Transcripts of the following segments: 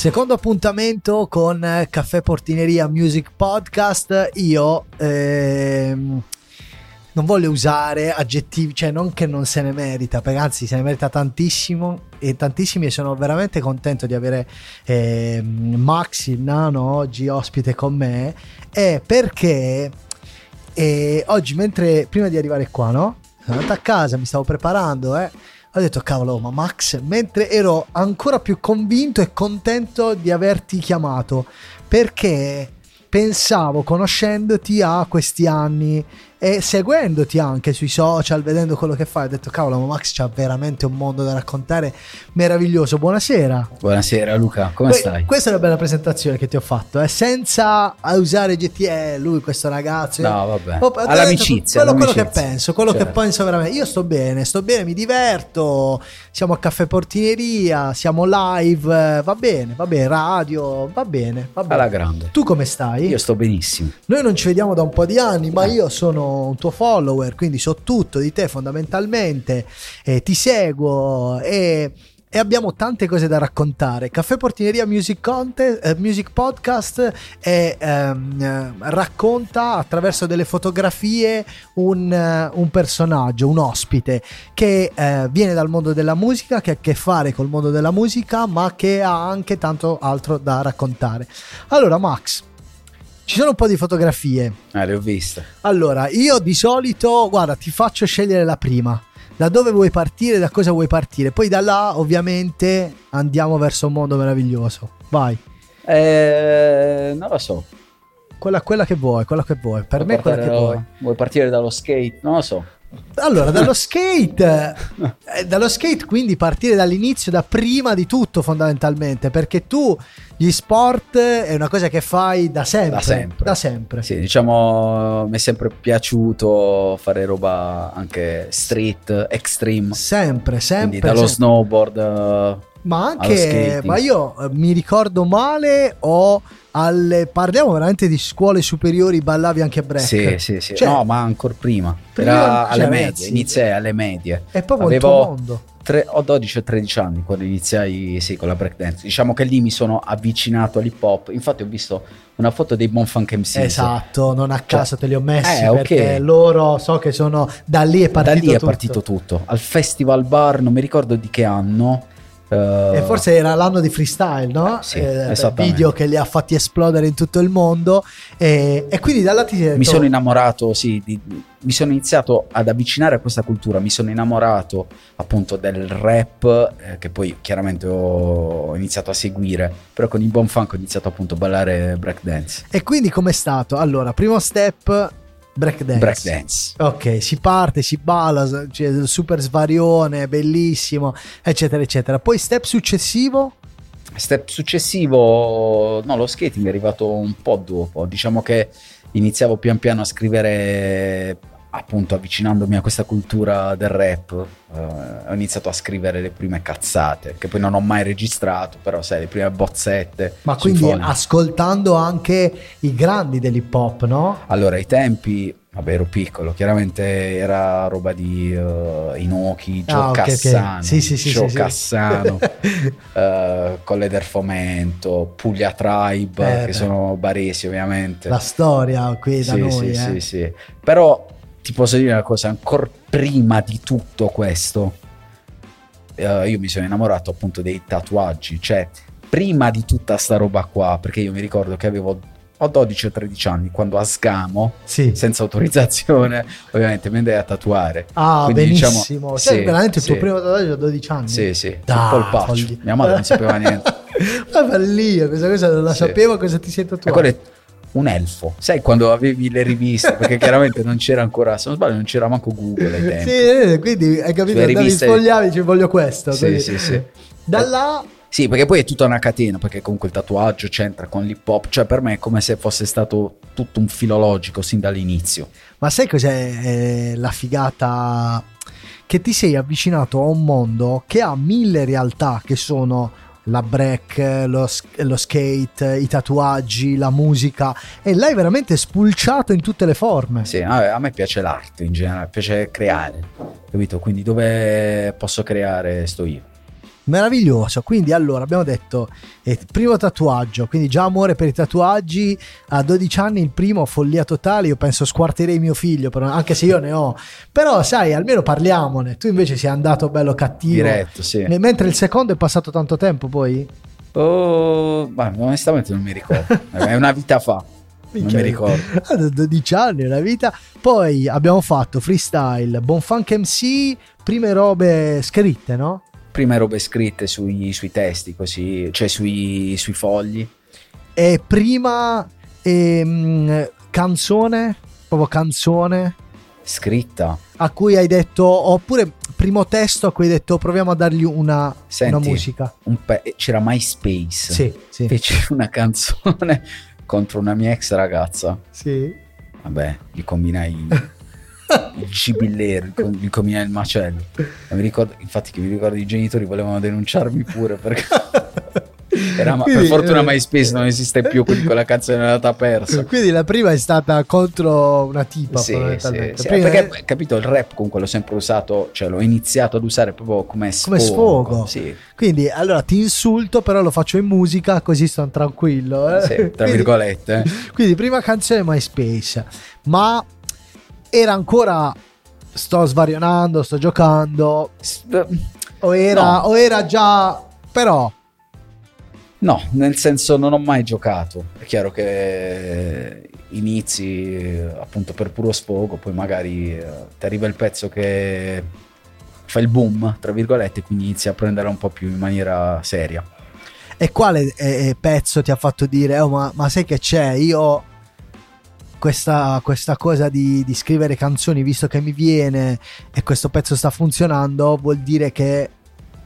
Secondo appuntamento con Caffè Portineria Music Podcast. Io ehm, non voglio usare aggettivi, cioè non che non se ne merita, perché anzi se ne merita tantissimo e tantissimi e sono veramente contento di avere eh, Max il nano oggi ospite con me è perché eh, oggi mentre prima di arrivare qua no sono andato a casa mi stavo preparando eh ho detto cavolo ma Max mentre ero ancora più convinto e contento di averti chiamato perché pensavo conoscendoti a questi anni e seguendoti anche sui social, vedendo quello che fai, ho detto cavolo, ma Max c'ha veramente un mondo da raccontare meraviglioso. Buonasera. Buonasera Luca, come que- stai? Questa è una bella presentazione che ti ho fatto, eh? senza usare GTE, lui questo ragazzo. No, vabbè. Oh, all'amicizia, quello, all'amicizia. quello, che penso, quello certo. che penso veramente. Io sto bene, sto bene, mi diverto, siamo a caffè portineria, siamo live, va bene, va bene, radio, va bene, va bene. Alla grande. Tu come stai? Io sto benissimo. Noi non ci vediamo da un po' di anni, ma eh. io sono un tuo follower, quindi so tutto di te fondamentalmente, eh, ti seguo e, e, abbiamo tante cose da raccontare. Caffè Portineria Music, Contest, eh, Music Podcast e, ehm, racconta attraverso delle fotografie un, uh, un personaggio, un ospite che eh, viene dal mondo della musica, che ha a che fare col mondo della musica, ma che ha anche tanto altro da raccontare. Allora Max, ci sono un po' di fotografie. Eh, le ho viste. Allora, io di solito, guarda, ti faccio scegliere la prima. Da dove vuoi partire, da cosa vuoi partire. Poi da là, ovviamente, andiamo verso un mondo meraviglioso. Vai. Eh, non lo so. Quella, quella che vuoi, quella che vuoi. Per vuoi me quella che vuoi. Vuoi partire dallo skate? Non lo so. Allora, dallo skate, eh, dallo skate quindi partire dall'inizio, da prima di tutto fondamentalmente, perché tu gli sport è una cosa che fai da sempre. Da sempre. Da sempre. Sì, diciamo, mi è sempre piaciuto fare roba anche street, extreme. Sempre, sempre. Quindi dallo sempre. snowboard. Ma anche, ma io eh, mi ricordo male o alle, parliamo veramente di scuole superiori, ballavi anche a break. Sì, sì, sì. Cioè, no, ma ancora prima. prima Era alle cioè, medie, ragazzi, iniziai alle medie. È proprio Avevo il mondo. Tre, ho 12 o 13 anni quando iniziai sì, con la breakdance. Diciamo che lì mi sono avvicinato all'hip hop. Infatti ho visto una foto dei Bonfunk MC. Esatto, non a cioè, caso te li ho messi eh, perché okay. loro so che sono da lì è partito Da lì tutto. è partito tutto. Al Festival Bar, non mi ricordo di che anno Uh, e forse era l'anno di freestyle, no? Sì, eh, video che li ha fatti esplodere in tutto il mondo. E, e quindi da là ti detto... Mi sono innamorato, sì, di, mi sono iniziato ad avvicinare a questa cultura. Mi sono innamorato appunto del rap, eh, che poi chiaramente ho iniziato a seguire. Però con il buon funk ho iniziato appunto a ballare breakdance. E quindi com'è stato? Allora, primo step Breakdance. Breakdance. Ok, si parte, si balla, cioè, super svarione, bellissimo, eccetera, eccetera. Poi step successivo? Step successivo, no, lo skating è arrivato un po' dopo. Diciamo che iniziavo pian piano a scrivere appunto avvicinandomi a questa cultura del rap, eh, ho iniziato a scrivere le prime cazzate, che poi non ho mai registrato, però sai, le prime bozzette. Ma quindi phone. ascoltando anche i grandi dell'hip hop, no? Allora, ai tempi, vabbè, ero piccolo, chiaramente era roba di uh, Inoki, Joe ah, Cassano, okay. Sì, sì, sì, sì, Cassano, uh, Colle del Fomento, Puglia Tribe, eh, che beh. sono baresi ovviamente. La storia qui da sì, noi. Sì, eh. sì, sì. Però ti posso dire una cosa, ancora prima di tutto questo, uh, io mi sono innamorato appunto dei tatuaggi, cioè prima di tutta sta roba qua, perché io mi ricordo che avevo ho 12 o 13 anni quando a sgamo, sì. senza autorizzazione, ovviamente mi andai a tatuare. Ah, Quindi, benissimo. Diciamo, cioè, sì, veramente il tuo primo tatuaggio a 12 anni. Sì, sì, da, un polpaccio. Mia madre non sapeva niente. Ma follia, questa cosa non la sapevo, cosa ti sei tatuato? Un elfo. Sai quando avevi le riviste? Perché chiaramente non c'era ancora, se non sbaglio, non c'era manco Google ai tempi. Sì, eh, quindi hai capito, andavi riviste... sfogliavi, ci voglio questo. Sì, sì, sì. Da là... Sì, perché poi è tutta una catena, perché comunque il tatuaggio c'entra con l'hip hop, cioè per me è come se fosse stato tutto un filologico sin dall'inizio. Ma sai cos'è eh, la figata? Che ti sei avvicinato a un mondo che ha mille realtà che sono la break, lo, lo, skate, i tatuaggi, la musica e l'hai veramente spulciato in tutte le forme. Sì, a me piace l'arte in generale, piace creare, capito? Quindi dove posso creare sto io. Meraviglioso, quindi allora abbiamo detto eh, primo tatuaggio, quindi già amore per i tatuaggi a 12 anni, il primo follia totale, io penso squarterei mio figlio, però, anche se io ne ho, però sai, almeno parliamone, tu invece sei andato bello cattivo, Diretto, sì. Mentre il secondo è passato tanto tempo poi? Oh, ma onestamente non mi ricordo, è una vita fa. Non mi ricordo. Ah, da 12 anni, una vita. Poi abbiamo fatto freestyle, Bonfunk MC, prime robe scritte, no? Prime robe scritte sui, sui testi, così, cioè sui, sui fogli. E prima ehm, canzone, proprio canzone, Scritta. a cui hai detto, oppure primo testo a cui hai detto proviamo a dargli una, Senti, una musica. un pe- c'era MySpace. Sì, sì. Feci una canzone contro una mia ex ragazza. sì. Vabbè, gli combinai il gibilleri, gli com- gli combinai il macello. Mi ricordo, infatti, che mi ricordo i genitori volevano denunciarmi pure perché era, ma- per Quindi, fortuna eh, MySpace non esiste più, quindi quella canzone è andata persa. Quindi la prima è stata contro una tipa, Sì, sì, fondamentalmente. sì. Prima- perché capito il rap comunque l'ho sempre usato, cioè l'ho iniziato ad usare proprio come sfogo. Come sfogo. Sì, Quindi allora ti insulto, però lo faccio in musica, così sto tranquillo. eh. sì, tra Quindi- virgolette. Quindi prima canzone MySpace, ma era ancora sto svarionando, sto giocando o era, No. o era già però No, nel senso non ho mai giocato. È chiaro che inizi eh, appunto per puro sfogo, poi magari eh, ti arriva il pezzo che fa il boom, tra virgolette, quindi inizi a prendere un po' più in maniera seria. e quale eh, pezzo ti ha fatto dire oh ma, ma sai che c'è io questa, questa cosa di, di scrivere canzoni visto che mi viene e questo pezzo sta funzionando vuol dire che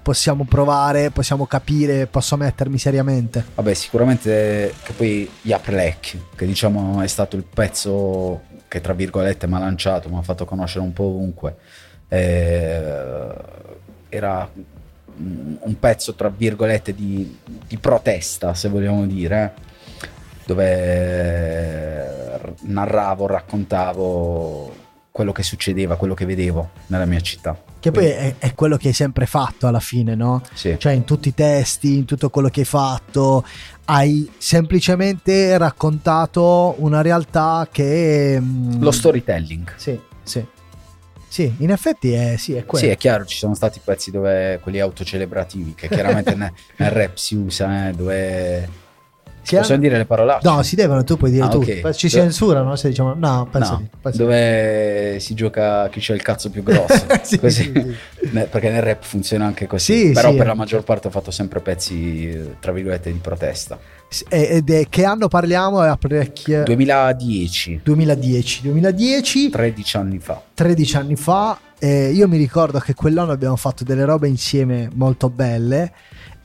possiamo provare possiamo capire posso mettermi seriamente Vabbè, sicuramente che poi Yaplek, che diciamo è stato il pezzo che tra virgolette mi ha lanciato, mi ha fatto conoscere un po' ovunque. Eh, era un pezzo tra virgolette di, di protesta, se vogliamo dire, dove narravo, raccontavo quello che succedeva, quello che vedevo nella mia città. che poi è, è quello che hai sempre fatto alla fine no? Sì. cioè in tutti i testi, in tutto quello che hai fatto, hai semplicemente raccontato una realtà che... mm, Lo storytelling. Sì, sì. Sì, in effetti è, sì, è quello. Sì, è chiaro, ci sono stati pezzi dove quelli autocelebrativi, che chiaramente nel, nel rap si usa, eh, dove... Si possono hanno- dire le parolacce? No, si devono, tu puoi dire Ah, tu. ok. Ci Dove- censurano se diciamo... No, penso No, di- dove si gioca chi c'è il cazzo più grosso. Sì, così. sì, sì. Perché nel rap funziona anche così. Sì, Però per la maggior parte ho fatto sempre pezzi, eh, tra virgolette, di protesta. E- Ed è che anno parliamo? È apparecchio- 2010, 2010. 2010, 13 anni fa. 13 anni fa. eh, io mi ricordo che quell'anno abbiamo fatto delle robe insieme molto belle.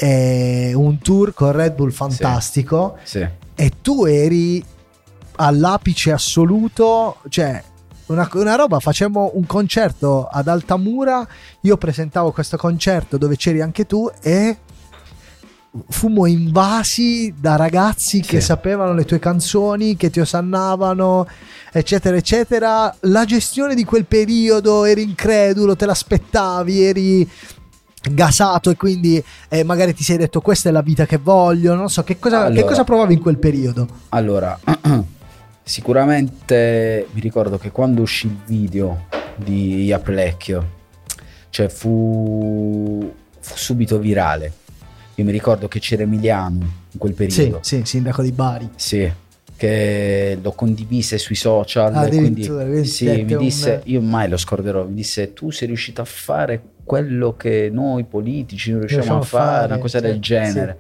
Eh, un tour con Red Bull fantastico. Sì. e tu eri all'apice assoluto, cioè una, una roba, facemmo un concerto ad Altamura, io presentavo questo concerto dove c'eri anche tu e fummo invasi da ragazzi che Sì. sapevano le tue canzoni, che ti osannavano, eccetera, eccetera. La gestione di quel periodo, eri incredulo, te l'aspettavi, eri gasato e quindi eh, magari ti sei detto questa è la vita che voglio, non so, che cosa, che Allora. cosa provavi in quel periodo? Allora, sicuramente mi ricordo che quando uscì il video di Iaprelecchio, cioè fu, fu subito virale. Io mi ricordo che c'era Emiliano in quel Sì, periodo. sì, sindaco di Bari. Sì, che lo condivise sui social. Ah, quindi, sì, mi un- disse, io mai lo scorderò, mi disse tu sei riuscito a fare quello che noi politici non riusciamo a Riusciamo a fare, fare, una cosa del sì, genere.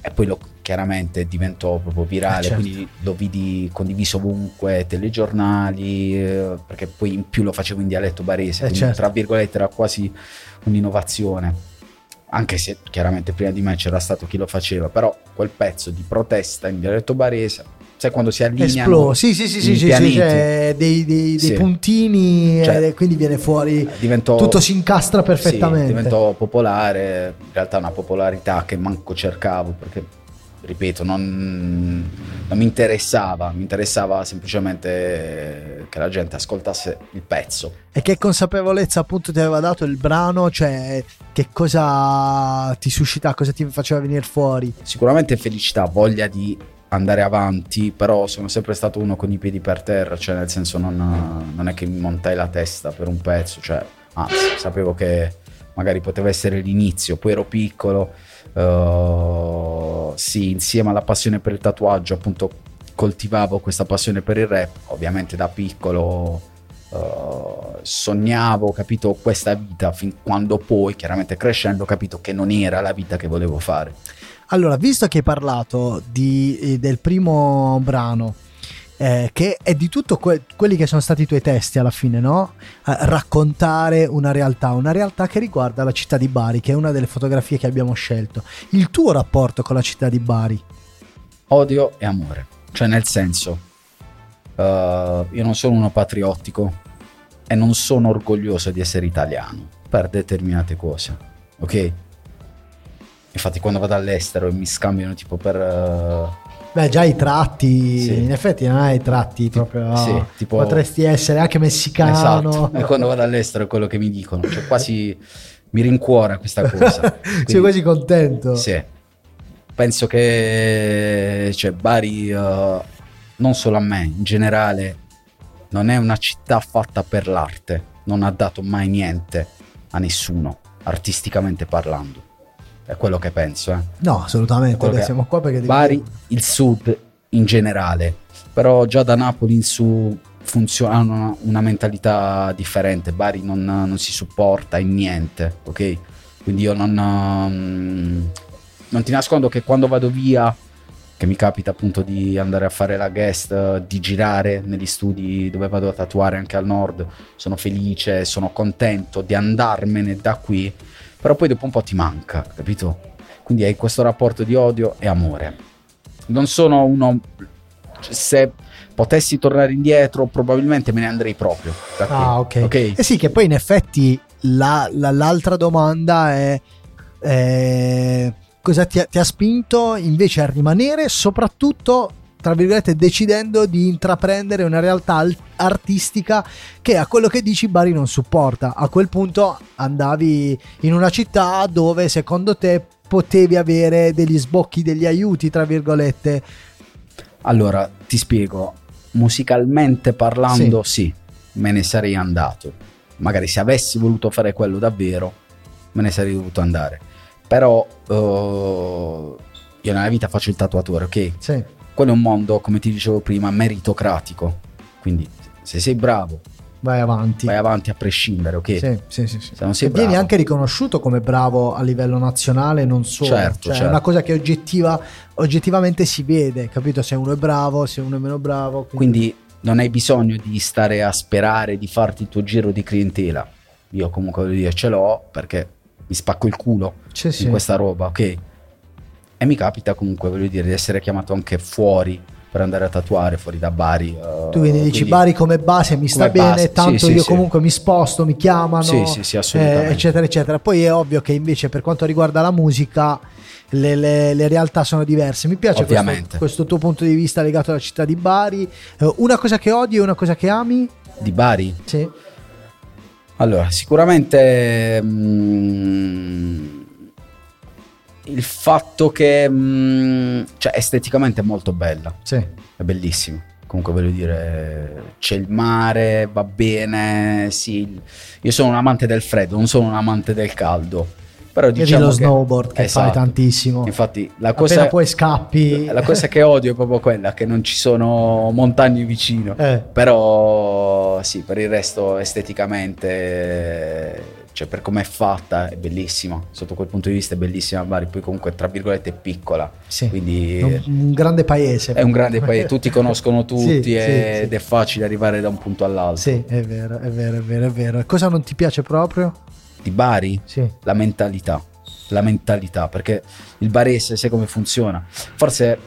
E poi lo, chiaramente diventò proprio virale, Eh, certo. quindi lo vidi condiviso ovunque, telegiornali, eh, perché poi in più lo facevo in dialetto barese, Eh, quindi certo. tra virgolette era quasi un'innovazione. Anche se chiaramente prima di me c'era stato chi lo faceva, però quel pezzo di protesta in dialetto barese, sai quando si allineano Esploso, sì, sì, sì, sì, sì, sì, cioè, dei, dei- dei puntini Cioè, e quindi viene fuori, diventò tutto si incastra perfettamente. diventò popolare, in realtà una popolarità che manco cercavo perché ripeto, non, non mi interessava, mi interessava semplicemente che la gente ascoltasse il pezzo. E che consapevolezza appunto ti aveva dato il brano, cioè che cosa ti suscita, cosa ti faceva venire fuori? Sicuramente felicità, voglia di andare avanti, però sono sempre stato uno con i piedi per terra, cioè nel senso non, non è che mi montai la testa per un pezzo, cioè anzi sapevo che magari poteva essere l'inizio, poi ero piccolo, uh, sì, insieme alla passione per il tatuaggio appunto coltivavo questa passione per il rap, ovviamente da piccolo uh, sognavo, capito, questa vita, fin quando poi chiaramente crescendo ho capito che non era la vita che volevo fare. Allora, visto che hai parlato di, eh, del primo brano, eh, che è di tutto que- quelli che sono stati i tuoi testi alla fine, no? Eh, raccontare una realtà, una realtà che riguarda la città di Bari, che è una delle fotografie che abbiamo scelto. Il tuo rapporto con la città di Bari? Odio e amore, cioè nel senso, uh, io non sono uno patriottico e non sono orgoglioso di essere italiano per determinate cose, ok? Infatti quando vado all'estero e mi scambiano tipo per... Uh, Beh, già i tratti, sì. in effetti non hai i tratti proprio. Sì, tipo, potresti essere anche messicano. Esatto. E quando vado all'estero è quello che mi dicono. Cioè, quasi mi rincuora questa cosa. Quindi, Sei quasi contento. Sì. Penso che cioè, Bari, uh, non solo a me, in generale, non è una città fatta per l'arte. Non ha dato mai niente a nessuno, artisticamente parlando è quello che penso. Eh. No, assolutamente. Beh, siamo qua perché Bari, il sud in generale, però già da Napoli in su funzionano una, una mentalità differente. Bari non, non, si supporta in niente, ok? Quindi io non, um, non ti nascondo che quando vado via che mi capita appunto di andare a fare la guest, di girare negli studi dove vado a tatuare anche al nord, sono felice, sono contento di andarmene da qui però poi dopo un po' ti manca, capito? Quindi hai questo rapporto di odio e amore. Non sono uno... Se potessi tornare indietro, probabilmente me ne andrei proprio. Ah, ok. okay? Eh sì, che poi in effetti la, la, l'altra domanda è... è cosa ti ha, ti ha spinto invece a rimanere, soprattutto tra virgolette, decidendo di intraprendere una realtà artistica che a quello che dici Bari non supporta. A quel punto andavi in una città dove secondo te potevi avere degli sbocchi, degli aiuti, tra virgolette. Allora, ti spiego, musicalmente parlando, sì, sì me ne sarei andato. Magari se avessi voluto fare quello davvero, me ne sarei dovuto andare. Però uh, io nella vita faccio il tatuatore, ok? Sì quello è un mondo, come ti dicevo prima, meritocratico. Quindi se sei bravo, vai avanti. Vai avanti a prescindere, ok? Sì, sì, sì. sì. Se non sei e bravo. vieni anche riconosciuto come bravo a livello nazionale, non solo. Certo, cioè, certo. È una cosa che oggettiva, oggettivamente si vede, capito? Se uno è bravo, se uno è meno bravo. Quindi... quindi non hai bisogno di stare a sperare di farti il tuo giro di clientela. Io comunque voglio dire ce l'ho perché mi spacco il culo sì, in sì. questa roba, ok? E mi capita comunque, voglio dire, di essere chiamato anche fuori per andare a tatuare fuori da Bari. Uh, tu quindi dici Bari come base mi sta bene, base. tanto sì, io sì, comunque sì. mi sposto, mi chiamano, sì, sì, sì, assolutamente. Eh, eccetera, eccetera. Poi è ovvio che invece per quanto riguarda la musica le, le, le realtà sono diverse. Mi piace questo, questo, tuo punto di vista legato alla città di Bari. Uh, una cosa che odi e una cosa che ami? Di Bari? Sì. Allora, sicuramente... Mm, il fatto che mh, mm, cioè, esteticamente è molto bella. Sì. È bellissimo. Comunque voglio dire, c'è il mare, va bene, sì. Io sono un amante del freddo, non sono un amante del caldo. Però diciamo lo che, snowboard che esatto. fai tantissimo. Infatti, la cosa, Appena poi scappi. La cosa che odio è proprio quella che non ci sono montagne vicino. Eh. Però sì, per il resto esteticamente cioè per come è fatta è bellissima, sotto quel punto di vista è bellissima Bari, poi comunque tra virgolette è piccola, sì, quindi un, un, grande paese. È un grande paese, tutti conoscono tutti sì, ed sì, è facile arrivare da un punto all'altro. Sì, è vero, è vero, è vero, è vero. Cosa non ti piace proprio? Di Bari? Sì. La mentalità, la mentalità, perché il barese sai come funziona. Forse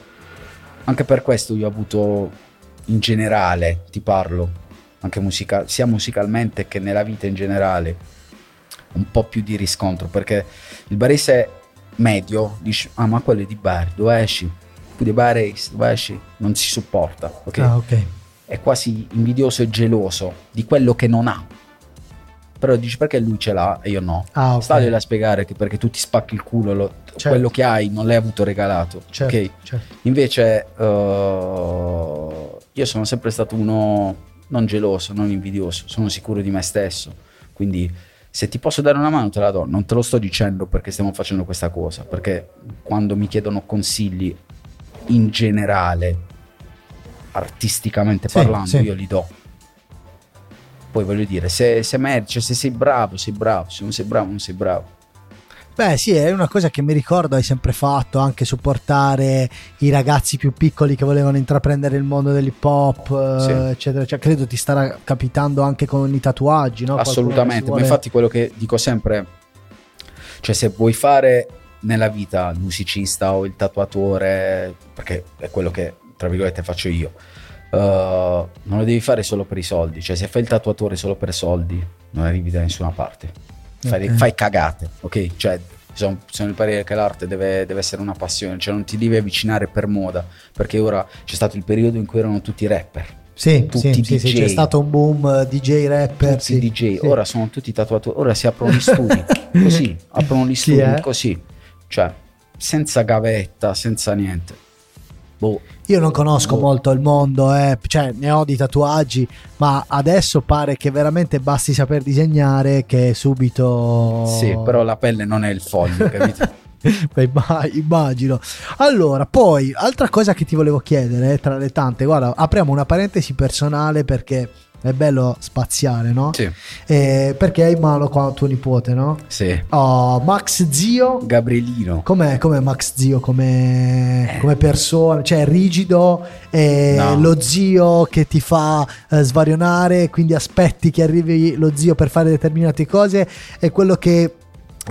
anche per questo io ho avuto in generale, ti parlo, anche musica- sia musicalmente che nella vita in generale un po' più di riscontro perché il barese medio dice ah ma quello è di Bari dove esci Pude Bares, Bashi, non si supporta, ok? Ah, ok. È quasi invidioso e geloso di quello che non ha. Però dici perché lui ce l'ha e io no. Ah, ok. Stagliela a spiegare che perché tu ti spacchi il culo, lo- Certo. quello che hai non l'hai avuto regalato. Certo, ok? certo. Invece eh, io sono sempre stato uno non geloso, non invidioso, sono sicuro di me stesso. Quindi se ti posso dare una mano te la do, non te lo sto dicendo perché stiamo facendo questa cosa, perché quando mi chiedono consigli in generale, artisticamente Sì, parlando, sì. io li do. Poi voglio dire, se, se cioè, se sei bravo, sei bravo, se non sei bravo, non sei bravo. Beh, sì, è una cosa che mi ricordo hai sempre fatto, anche supportare i ragazzi più piccoli che volevano intraprendere il mondo dell'hip hop, eh, Sì. eccetera. Cioè, credo ti starà capitando anche con i tatuaggi, no? Assolutamente, vuole- ma infatti quello che dico sempre, cioè se vuoi fare nella vita il musicista o il tatuatore, perché è quello che tra virgolette faccio io, eh, non lo devi fare solo per i soldi, cioè se fai il tatuatore solo per soldi non arrivi da nessuna parte, fai, Ok. fai cagate, ok? Cioè sono, sono il parere che l'arte deve, deve essere una passione, cioè non ti devi avvicinare per moda, perché ora c'è stato il periodo in cui erano tutti rapper. Sì, tutti sì, sì, sì, DJ. c'è stato un boom eh, DJ rapper. tutti sì, DJ, sì. ora sono tutti tatuatori, ora si aprono gli studi, così, aprono gli studi eh? così, cioè senza gavetta, senza niente. Boh, Io non conosco Boh. molto il mondo, eh, cioè ne ho di tatuaggi, ma adesso pare che veramente basti saper disegnare che subito... sì, però la pelle non è il foglio, capito? Beh, imma- immagino. Allora, poi, altra cosa che ti volevo chiedere, eh, tra le tante, guarda, apriamo una parentesi personale perché è bello spaziare, no? sì, Eh, perché hai in mano qua tuo nipote, no? sì. Oh, Max Zio. Gabrielino. Com'è, com'è Max Zio come, come persona? Cioè, rigido, è No. lo zio che ti fa eh, svarionare, quindi aspetti che arrivi lo zio per fare determinate cose, è quello che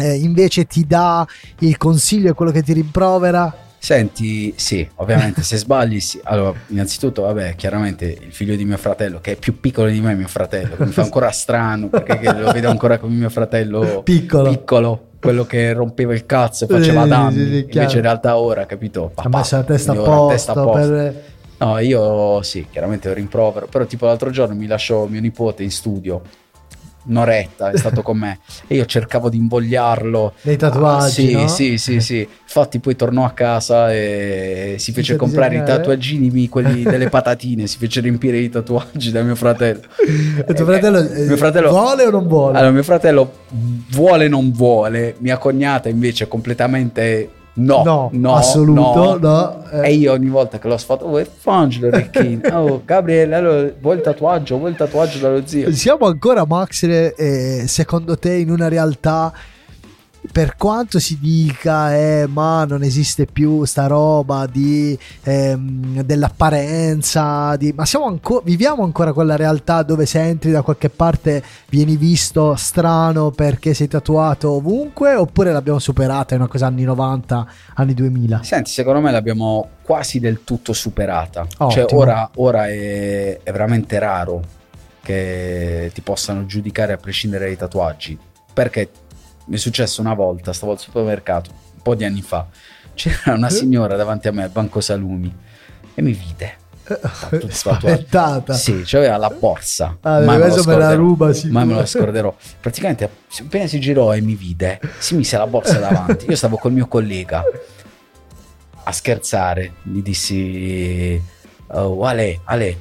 eh, invece ti dà il consiglio, è quello che ti rimprovera. Senti, sì, ovviamente se sbagli, sì. Allora, innanzitutto, vabbè, chiaramente il figlio di mio fratello, che è più piccolo di me, mio fratello, mi fa ancora strano perché lo vedo ancora come mio fratello Piccolo. piccolo, quello che rompeva il cazzo e faceva Sì, danni. sì, sì, chiaro. Invece in realtà ora, capito? Ha Papà, messo la testa a posto. testa a posto. per- No, io sì, chiaramente ho rimprovero, però tipo l'altro giorno mi lasciò mio nipote in studio. Un'oretta è stato con me e io cercavo di invogliarlo Nei tatuaggi, sì, no? sì, sì, sì. Infatti poi tornò a casa e si fece fece comprare i tatuaggini, quelli delle patatine, si fece riempire i tatuaggi da mio fratello. E tuo fratello, eh, mio fratello vuole o non vuole? Allora, mio fratello vuole o non vuole, mia cognata invece completamente no, no, assoluto, no. no. eh. E io ogni volta che l'ho sfatto, oh, fangelo Ricchino, oh, Gabriele, allora vuoi il tatuaggio, vuoi il tatuaggio dallo zio? Siamo ancora, Max, eh, secondo te, in una realtà, per quanto si dica, eh, ma non esiste più sta roba di, ehm, dell'apparenza, di, ma siamo anco- viviamo ancora quella realtà dove se entri da qualche parte vieni visto strano perché sei tatuato ovunque, oppure l'abbiamo superata, è una cosa anni 90, anni 2000? Senti, secondo me l'abbiamo quasi del tutto superata. Ottimo. Cioè, ora, ora è, è veramente raro che ti possano giudicare a prescindere dai tatuaggi. Perché mi è successo una volta, stavo al supermercato, un po' di anni fa. C'era una Eh? signora davanti a me al banco salumi e mi vide. tutto Spaventata. Sì, c'aveva la borsa. Ah, mai adesso me la scorderò. ruba. Mai me la scorderò. Praticamente, appena si girò e mi vide, si mise la borsa davanti. Io stavo col mio collega a scherzare. Gli dissi: Oh, Ale, Ale,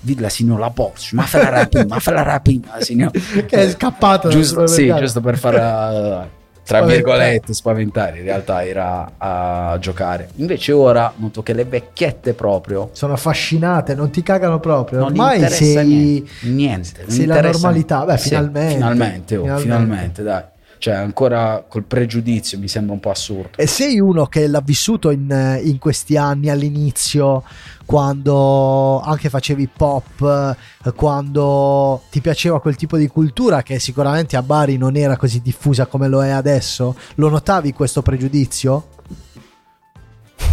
di la signora la borsa, ma fa la rapina, ma fa la rapina, la signora. Che è scappato Giusto, sì, giusto per far. tra virgolette spaventare in realtà era a giocare invece ora noto che le vecchiette proprio sono affascinate, non ti cagano proprio. non Ormai sei, niente, niente sei la normalità. Beh, Sì, finalmente. finalmente, oh, Finalmente. finalmente, dai cioè ancora col pregiudizio mi sembra un po' assurdo E sei uno che l'ha vissuto in, in questi anni all'inizio, quando anche facevi pop, eh, quando ti piaceva quel tipo di cultura che sicuramente a Bari non era così diffusa come lo è adesso. Lo notavi questo pregiudizio?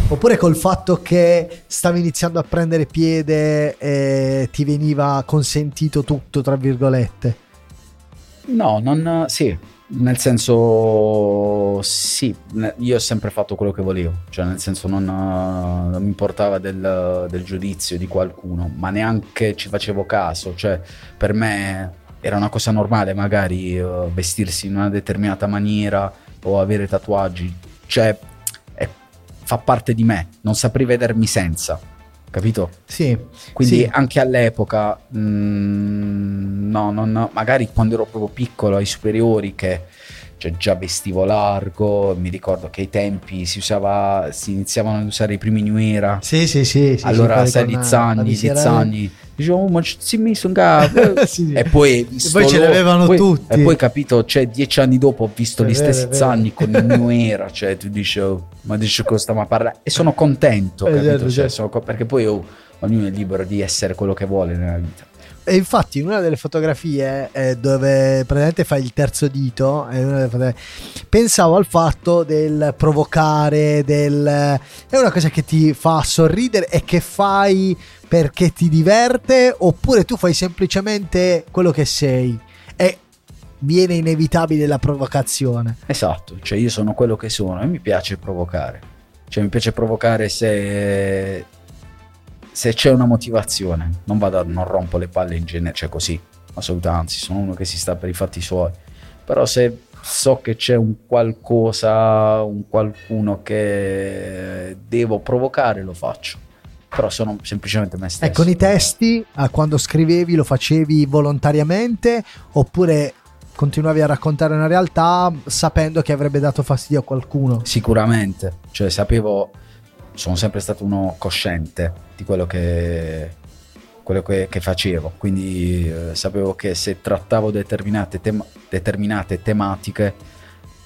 Oppure col fatto che stavi iniziando a prendere piede e ti veniva consentito tutto, tra virgolette? no non sì Nel senso, sì, io ho sempre fatto quello che volevo, cioè nel senso non, non mi importava del, del, giudizio di qualcuno, ma neanche ci facevo caso, cioè per me era una cosa normale magari uh, vestirsi in una determinata maniera o avere tatuaggi, cioè è, fa parte di me, non saprei vedermi senza capito? Sì. Quindi sì. anche all'epoca, mh, mm, no, no, magari quando ero proprio piccolo ai superiori che cioè, già vestivo largo, mi ricordo che ai tempi si usava, si iniziavano ad usare i primi New Era. Sì, sì, sì. sì allora, sai, Lizzani, Lizzani dicevo oh, ma si mi sono capo sì, e poi e poi ce l'avevano poi, tutti e poi capito cioè dieci anni dopo ho visto è gli vero, stessi Zanni con il New Era cioè tu dici oh, ma dici cosa stiamo a parlare e sono contento capito? Certo, cioè, certo. Sono, perché poi oh, ognuno è libero di essere quello che vuole nella vita e infatti in una delle fotografie eh, dove praticamente fai il terzo dito, pensavo al fatto del provocare, del... è una cosa che ti fa sorridere e che fai perché ti diverte oppure tu fai semplicemente quello che sei e viene inevitabile la provocazione. Esatto, cioè io sono quello che sono e mi piace provocare. Cioè mi piace provocare se se c'è una motivazione, non vado, non rompo le palle in genere, cioè così, assolutamente, anzi, sono uno che si sta per i fatti suoi. Però se so che c'è un qualcosa, un qualcuno che devo provocare, lo faccio. Però sono semplicemente me stesso. E con i testi, quando scrivevi, lo facevi volontariamente oppure continuavi a raccontare una realtà sapendo che avrebbe dato fastidio a qualcuno? Sicuramente, cioè sapevo sono sempre stato uno cosciente di quello che, quello che, che facevo, quindi eh, sapevo che se trattavo determinate, tema- determinate tematiche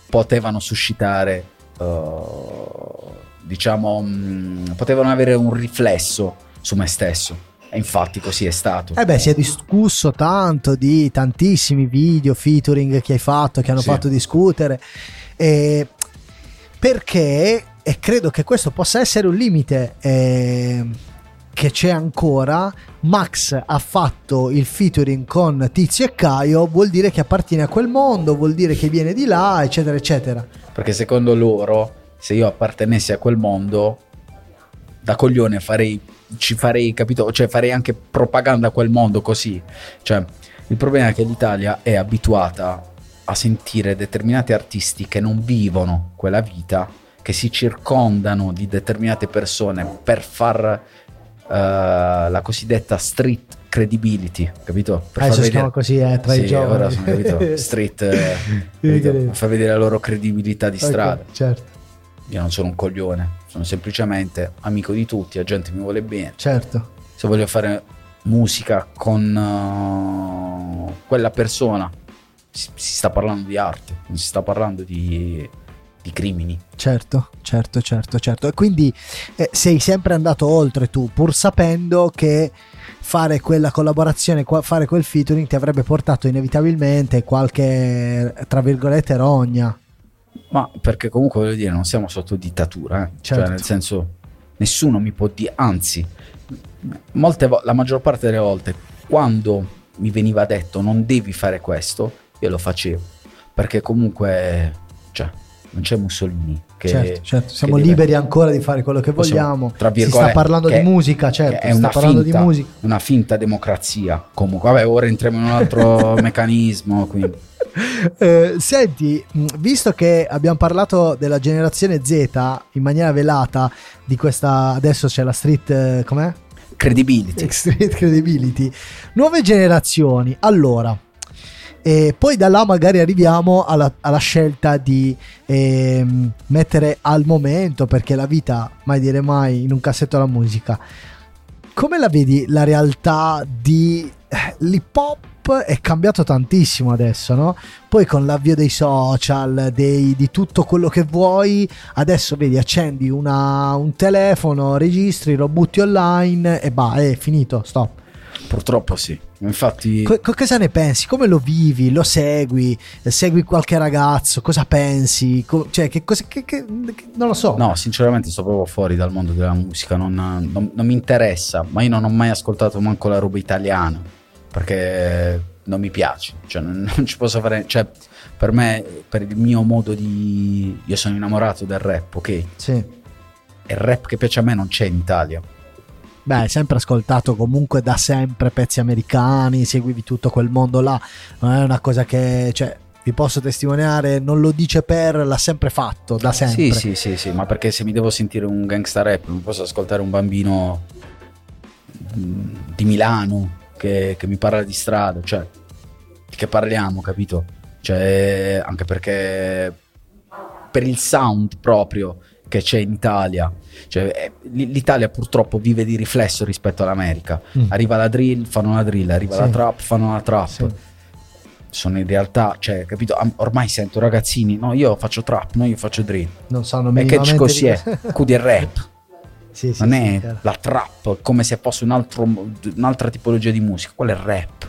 potevano suscitare, uh, diciamo, mh, mm, potevano avere un riflesso su me stesso. E infatti così è stato. Eh beh, si è discusso tanto di tantissimi video, featuring che hai fatto, che hanno sì. fatto discutere. E perché e credo che questo possa essere un limite eh, che c'è ancora. Max ha fatto il featuring con Tizio e Caio, vuol dire che appartiene a quel mondo, vuol dire che viene di là, eccetera, eccetera. Perché secondo loro, se io appartenessi a quel mondo, da coglione farei, ci farei, capito? Cioè farei anche propaganda a quel mondo così. Cioè, il problema è che l'Italia è abituata a sentire determinati artisti che non vivono quella vita che si circondano di determinate persone per far uh, la cosiddetta street credibility, capito? Per Adesso si chiama così eh, tra sì, i giovani. ora sono capito, street, eh, capito? per far vedere la loro credibilità di strada. Okay, certo. Io non sono un coglione, sono semplicemente amico di tutti, la gente mi vuole bene. Certo. Se voglio fare musica con uh, quella persona, si, si sta parlando di arte, non si sta parlando di di crimini. Certo, certo, certo, certo. E quindi eh, sei sempre andato oltre tu, pur sapendo che fare quella collaborazione, fare quel featuring ti avrebbe portato inevitabilmente qualche, tra virgolette, rogna. Ma perché comunque voglio dire, non siamo sotto dittatura, eh? Cioè, certo. cioè nel senso, nessuno mi può dire, anzi, molte vo- la maggior parte delle volte, quando mi veniva detto non devi fare questo, io lo facevo, perché comunque, cioè, non c'è Mussolini. Che, certo, certo. siamo liberi ancora di fare quello che vogliamo. Tra si sta parlando di musica, certo. È una finta, una finta democrazia. Comunque, vabbè, ora entriamo in un altro meccanismo. Quindi. Eh, senti, visto che abbiamo parlato della generazione Z in maniera velata, di questa adesso c'è la street, eh, com'è? Credibility. Street credibility. Nuove generazioni. Allora, e poi da là magari arriviamo alla, alla scelta di eh, mettere al momento, perché la vita, mai dire mai, in un cassetto la musica. Come la vedi la realtà di eh, l'hip hop? È cambiato tantissimo adesso, no? Poi con l'avvio dei social, dei, di tutto quello che vuoi, adesso vedi, accendi una, un telefono, registri, lo butti online e bah, è finito, stop. Purtroppo sì. Infatti, Co- cosa ne pensi? Come lo vivi? Lo segui? Segui qualche ragazzo? Cosa pensi? Co- cioè, che cosa. Che, che, non lo so. No, sinceramente sto proprio fuori dal mondo della musica. Non, non, non mi interessa. Ma io non ho mai ascoltato manco la roba italiana. Perché non mi piace, cioè non, non ci posso fare, cioè per me, per il mio modo di... io sono innamorato del rap, ok? Sì. E il rap che piace a me non c'è in Italia. Beh, hai sempre ascoltato comunque da sempre pezzi americani, seguivi tutto quel mondo là, non è una cosa che, cioè, vi posso testimoniare, non lo dice per, l'ha sempre fatto, da sempre. Sì, sì, sì, sì, ma perché se mi devo sentire un gangsta rap non posso ascoltare un bambino mm, di Milano che, che mi parla di strada, cioè, che parliamo, capito? Cioè, anche perché per il sound proprio che c'è in Italia, cioè, eh, l'Italia purtroppo vive di riflesso rispetto all'America. Mm. Arriva la drill, fanno la drill, arriva Sì. la trap, fanno la trap. Sì. Sono in realtà, cioè, capito? Ormai sento ragazzini, no, io faccio trap, no, io faccio drill. Non sanno E che così è? Cudi il rap, Sì, non è la trap, come se fosse un altro- un'altra tipologia di musica, quello è il rap.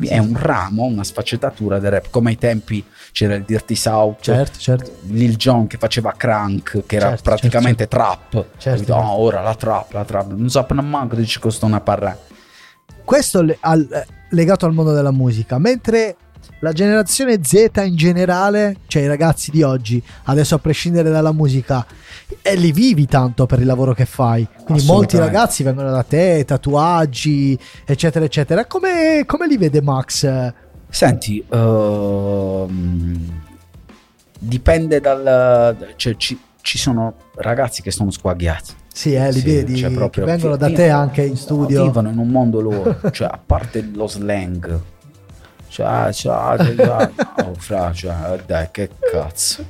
È un ramo, una sfaccettatura del rap, come ai tempi c'era il Dirty South, Certo, certo. Lil Jon che faceva crank, che era Certo, praticamente trap. Certo. Capito? Oh, ora la trap, la trap, non so per manco di ci costa una parra. Questo le- al- eh, legato al mondo della musica, mentre la generazione Z in generale, cioè i ragazzi di oggi, adesso a prescindere dalla musica, e li vivi tanto per il lavoro che fai. Quindi molti ragazzi vengono da te, tatuaggi, eccetera, eccetera. Come, come li vede Max? Senti, ehm, dipende dal... Cioè, ci, ci sono ragazzi che sono squagliati. Sì, eh, li Sì, vedi cioè, proprio- vengono da te anche in studio. Vivono in un mondo loro, cioè a parte lo slang. Cioè, cioè, cioè, oh, fra, cioè, dai, che cazzo.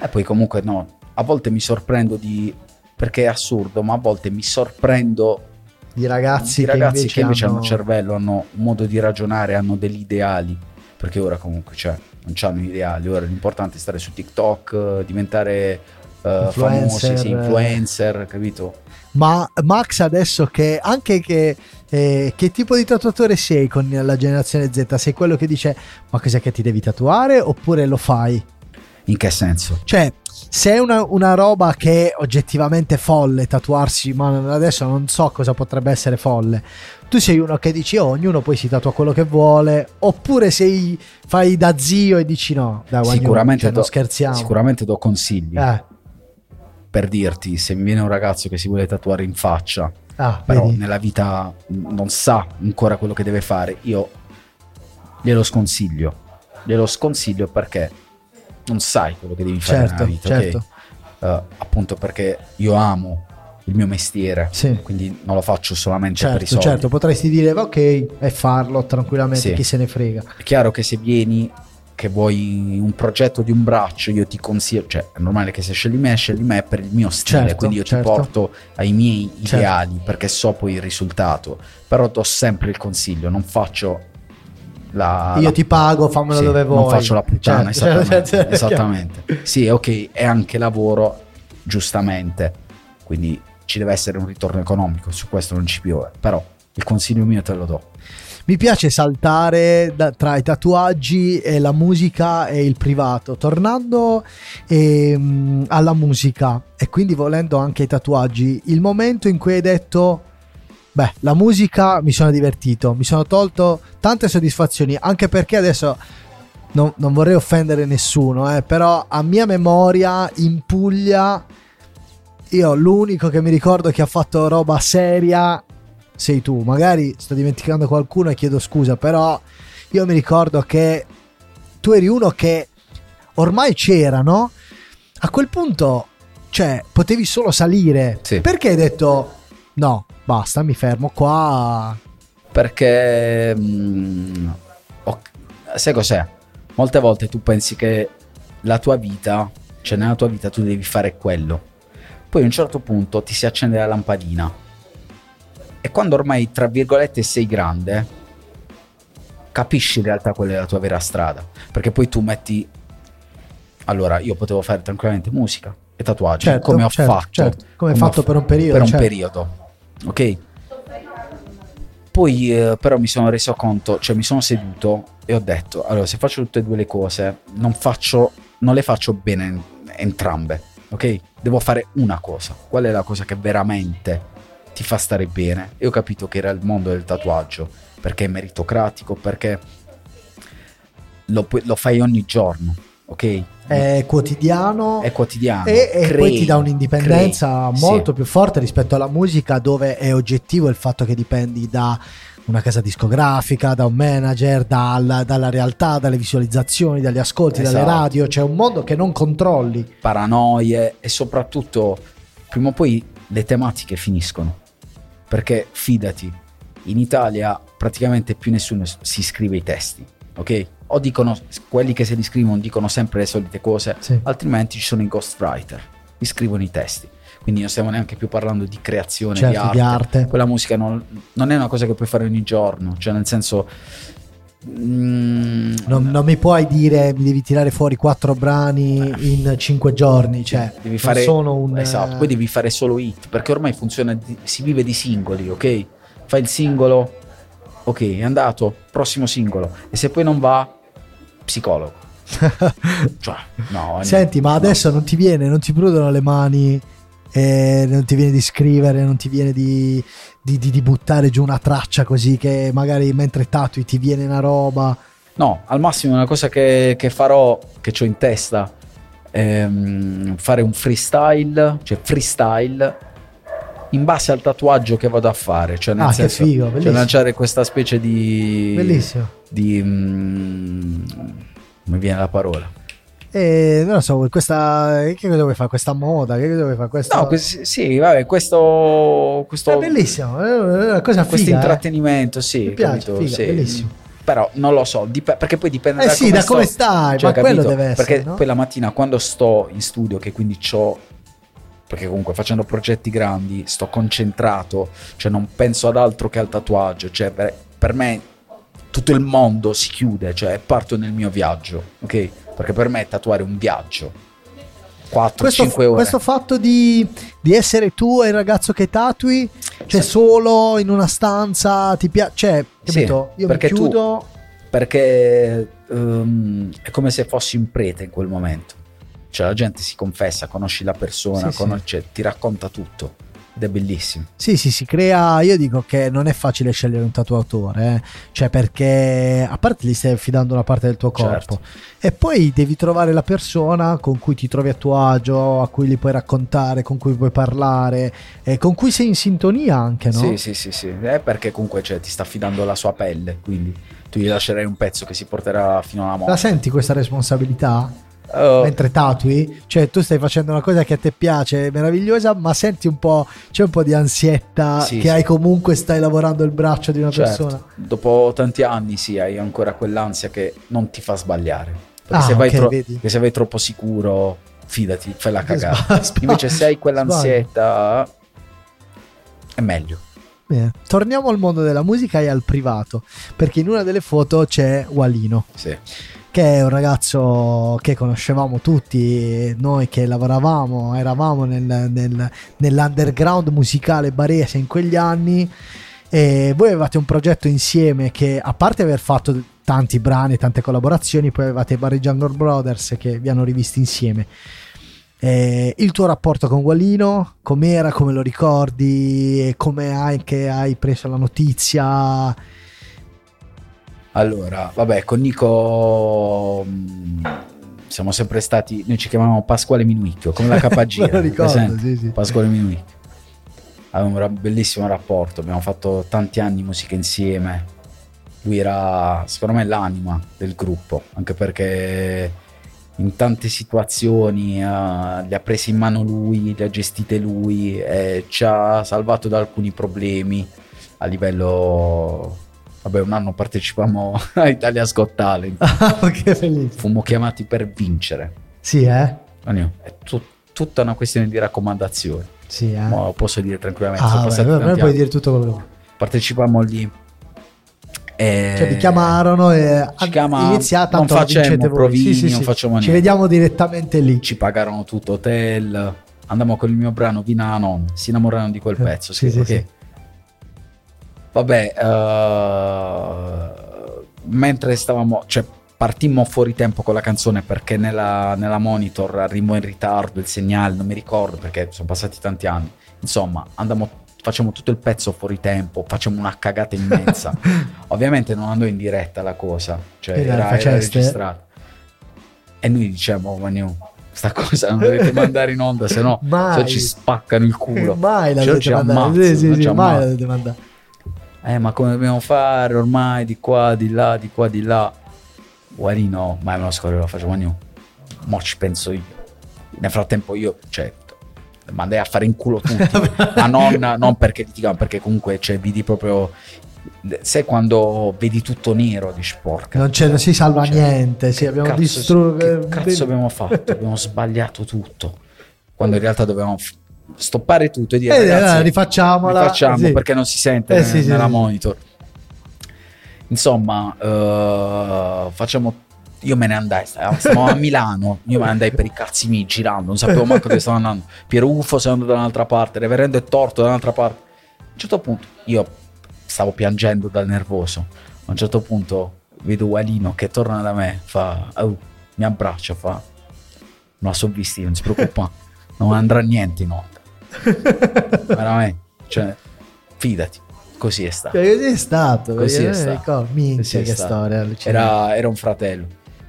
E poi comunque no, a volte mi sorprendo di... perché è assurdo, ma a volte mi sorprendo Di ragazzi, di ragazzi che che invece hanno hanno cervello, hanno un modo di ragionare, hanno degli ideali. Perché ora comunque cioè, non hanno ideali, ora l'importante è stare su TikTok, diventare eh, Influencer. famosi, sì, influencer, capito? Ma Max adesso che anche che eh, che tipo di tatuatore sei con la generazione Z? Sei quello che dice ma cos'è che ti devi tatuare oppure lo fai? In che senso? Cioè, se è una, una roba che è oggettivamente folle tatuarsi, ma adesso non so cosa potrebbe essere folle. Tu sei uno che dici oh, ognuno poi si tatua quello che vuole, oppure sei fai da zio e dici no, dai, ognuno, Sicuramente, cioè, non do, scherziamo. sicuramente do consigli. Eh, Per dirti, se mi viene un ragazzo che si vuole tatuare in faccia, ah, però vedi? nella vita non sa ancora quello che deve fare, io glielo sconsiglio. Glielo sconsiglio perché non sai quello che devi fare Certo, nella vita, certo. ok? Eh, appunto perché io amo il mio mestiere, Sì. quindi non lo faccio solamente per i Certo, soldi. certo, potresti dire ok e farlo tranquillamente, Sì. chi se ne frega. È chiaro che se vieni che vuoi un progetto di un braccio, io ti consiglio, cioè è normale che se scegli me, scegli me per il mio stile, Certo, quindi io certo. ti porto ai miei Certo. ideali perché so poi il risultato, però do sempre il consiglio, non faccio la... Io la- ti pago, fammelo sì, dove vuoi. Non faccio la puttana, Certo, esattamente. certo, esattamente. Sì, ok, è anche lavoro, giustamente, quindi ci deve essere un ritorno economico, su questo non ci piove, però il consiglio mio te lo do. Mi piace saltare da- tra i tatuaggi e la musica e il privato. Tornando ehm, alla musica e quindi volendo anche i tatuaggi, il momento in cui hai detto, beh, la musica mi sono divertito, mi sono tolto tante soddisfazioni, anche perché adesso non, non vorrei offendere nessuno, eh, però a mia memoria in Puglia io l'unico che mi ricordo che ha fatto roba seria sei tu. Magari sto dimenticando qualcuno e chiedo scusa, però io mi ricordo che tu eri uno che ormai c'era, no? A quel punto, cioè, potevi solo salire. Sì. Perché hai detto no, basta, mi fermo qua. Perché mm, ok, sai cos'è? Molte volte tu pensi che la tua vita, cioè nella tua vita tu devi fare quello. Poi a un certo punto ti si accende la lampadina. E quando ormai, tra virgolette, sei grande, capisci in realtà qual è la tua vera strada. Perché poi tu metti. Allora, io potevo fare tranquillamente musica e tatuaggi, Certo, come ho certo, fatto. certo, come ho fatto per un periodo, Per un certo. periodo, ok? Poi eh, però mi sono reso conto, cioè mi sono seduto e ho detto, allora se faccio tutte e due le cose, non, faccio, non le faccio bene en- entrambe, ok? Devo fare una cosa. Qual è la cosa che veramente ti fa stare bene. E ho capito che era il mondo del tatuaggio, perché è meritocratico, perché lo, lo fai ogni giorno, ok? È quotidiano. È quotidiano. E, e poi ti dà un'indipendenza crei, molto sì. più forte rispetto alla musica, dove è oggettivo il fatto che dipendi da una casa discografica, da un manager, dal- dalla realtà, dalle visualizzazioni, dagli ascolti, dalle Esatto. radio. C'è un mondo che non controlli. paranoie e soprattutto prima o poi le tematiche finiscono. Perché fidati, in Italia praticamente più nessuno si scrive i testi, ok? O dicono, quelli che se li scrivono dicono sempre le solite cose, Sì. altrimenti ci sono i ghostwriter, li scrivono i testi. Quindi non stiamo neanche più parlando di creazione, Certo, di, arte. di arte. Quella musica non, non è una cosa che puoi fare ogni giorno, cioè nel senso... mm, Non, non mi puoi dire mi devi tirare fuori quattro brani in cinque giorni. Cioè, devi fare sono un. esatto, poi devi fare solo hit perché ormai funziona si vive di singoli ok fai il singolo ok è andato prossimo singolo e se poi non va psicologo cioè no Senti, ma no. adesso non ti viene, non ti prudono le mani, eh, non ti viene di scrivere, non ti viene di, di- di- di buttare giù una traccia così che magari mentre tatui ti viene una roba. no al massimo una cosa che, che farò che ho in testa è mm, fare un freestyle cioè freestyle in base al tatuaggio che vado a fare cioè nel Ah, che senso figo, cioè lanciare questa specie di Bellissimo. Di mm, mi viene la parola E non lo so, questa, che cosa vuoi fare? Questa moda? Che cosa vuoi fare? Questo, no quest- sì vabbè questo questo, è bellissimo, è una cosa questo figa. eh. intrattenimento sì Mi piace, capito? figa, Sì. bellissimo. però non lo so dip- perché poi dipende Eh da sì, come da sto. come stai, Cioè, ma quello capito? deve essere. perché no? poi la mattina quando sto in studio che quindi ho perché comunque facendo progetti grandi sto concentrato cioè non penso ad altro che al tatuaggio cioè per, per me tutto il mondo si chiude cioè parto nel mio viaggio ok perché per me tatuare è un viaggio 4-5 questo, ore questo fatto di, di essere tu e il ragazzo che tatui, cioè Sì. solo in una stanza, ti piace, cioè, Sì, capito? Io mi perché tu- chiudo, perché ehm, è come se fossi in prete in quel momento. Cioè la gente si confessa, conosci la persona, Sì, conosce- ti racconta tutto ed è bellissimo. sì, sì, si crea. Io dico che non è facile scegliere un tatuatore, eh. cioè perché a parte gli stai affidando una parte del tuo corpo, Certo. e poi devi trovare la persona con cui ti trovi a tuo agio, a cui gli puoi raccontare, con cui puoi parlare, e con cui sei in sintonia anche, no? Sì, sì, sì, sì. È perché comunque cioè, ti sta affidando la sua pelle, quindi tu gli lascerai un pezzo che si porterà fino alla La morte. senti questa responsabilità? Oh, mentre tatui, cioè tu stai facendo una cosa che a te piace, è meravigliosa, ma senti un po', c'è un po' di ansietta Sì, che sì. hai comunque, stai lavorando il braccio di una certo. persona. Dopo tanti anni sì, hai ancora quell'ansia che non ti fa sbagliare. Perché Ah, se, vai ok, tro- se vai troppo sicuro, fidati, fai la cagata. Invece se hai quell'ansietta è meglio. Bene. Torniamo al mondo della musica e al privato, perché in una delle foto c'è Walino, Sì. Che è un ragazzo che conoscevamo tutti, noi che lavoravamo, eravamo nel- nel- nell'underground musicale barese in quegli anni. E voi avevate un progetto insieme che, a parte aver fatto tanti brani, tante collaborazioni, poi avevate i Barry Jungle Brothers che vi hanno rivisti insieme. Eh, il tuo rapporto con Walino, com'era, come lo ricordi, come hai, che hai preso la notizia? Allora, vabbè, con Nico mh, siamo sempre stati, noi ci chiamavamo Pasquale Minuicchio, come la KG. Lo ricordo, sì, sì. Pasquale Minuicchio. Avevamo un bellissimo rapporto, abbiamo fatto tanti anni musica insieme. Lui era, secondo me, l'anima del gruppo, anche perché in tante situazioni eh, le ha prese in mano lui, le ha gestite lui, e ci ha salvato da alcuni problemi a livello... Vabbè, un anno partecipammo a Italia Got Talent, che bellissimo. fummo chiamati per vincere. Sì, eh? Anio, È tu- tutta una questione di raccomandazioni. Sì, eh? Ma lo posso dire tranquillamente. Ah, vabbè, tanti puoi dire tutto quello che. Partecipammo lì. E... Cioè, vi chiamarono e ci chiama- inizia non tanto facemmo vincete voi. provini, non facciamo Ci niente. vediamo direttamente lì. Ci pagarono tutto hotel. Andammo con il mio brano Vina Non. Si innamorarono di quel Eh, pezzo. sì, Sì, sì, sì. Vabbè, eh, mentre stavamo, cioè partimmo fuori tempo con la canzone perché nella, nella monitor arrivò in ritardo il segnale, non mi ricordo perché sono passati tanti anni. Insomma, andammo facciamo tutto il pezzo fuori tempo, facciamo una cagata immensa. Ovviamente non andò in diretta la cosa, cioè E era, era registrata. E noi diciamo, Manu, sta cosa non dovete mandare in onda, se no ci spaccano il culo. Mai la Cioè, dovete ci mandare. ammazzano, Sì, sì, ci sì, mai la dovete mandare. Eh, ma come dobbiamo fare ormai di qua, di là, di qua, di là? Guardi no, ma me lo scordo, lo faccio Manu. Mo ci penso io. Nel frattempo io, cioè, mandai a fare in culo tutti. ma non, non perché litigavamo, perché comunque, cioè, vedi proprio... Sai quando vedi tutto nero, dici porca. Non, c'è, non si salva Cioè, niente. Sì, abbiamo distrutto. Che cazzo abbiamo fatto? Abbiamo sbagliato tutto. Quando in realtà dovevamo f- stoppare tutto e dire Eh, ragazzi, rifacciamola. rifacciamo Sì. perché non si sente Eh, ne- sì, nella sì. monitor. Insomma, eh, facciamo. Io me ne andai, stavamo a Milano, io me ne andai per i cazzi miei girando, non sapevo manco dove stavo andando. Piero Ufo si è andato da un'altra parte, Reverendo è torto da un'altra parte. A un certo punto io stavo piangendo dal nervoso. A un certo punto vedo Walino che torna da me, fa, "Oh", mi abbraccia, fa, non so visti, non si preoccupa, non andrà niente in onda. Veramente, cioè, fidati, così è stato. Cioè, Così è stato. Così è stato. ricordo. Minchia, Così che stato. storia. Era, era un fratello,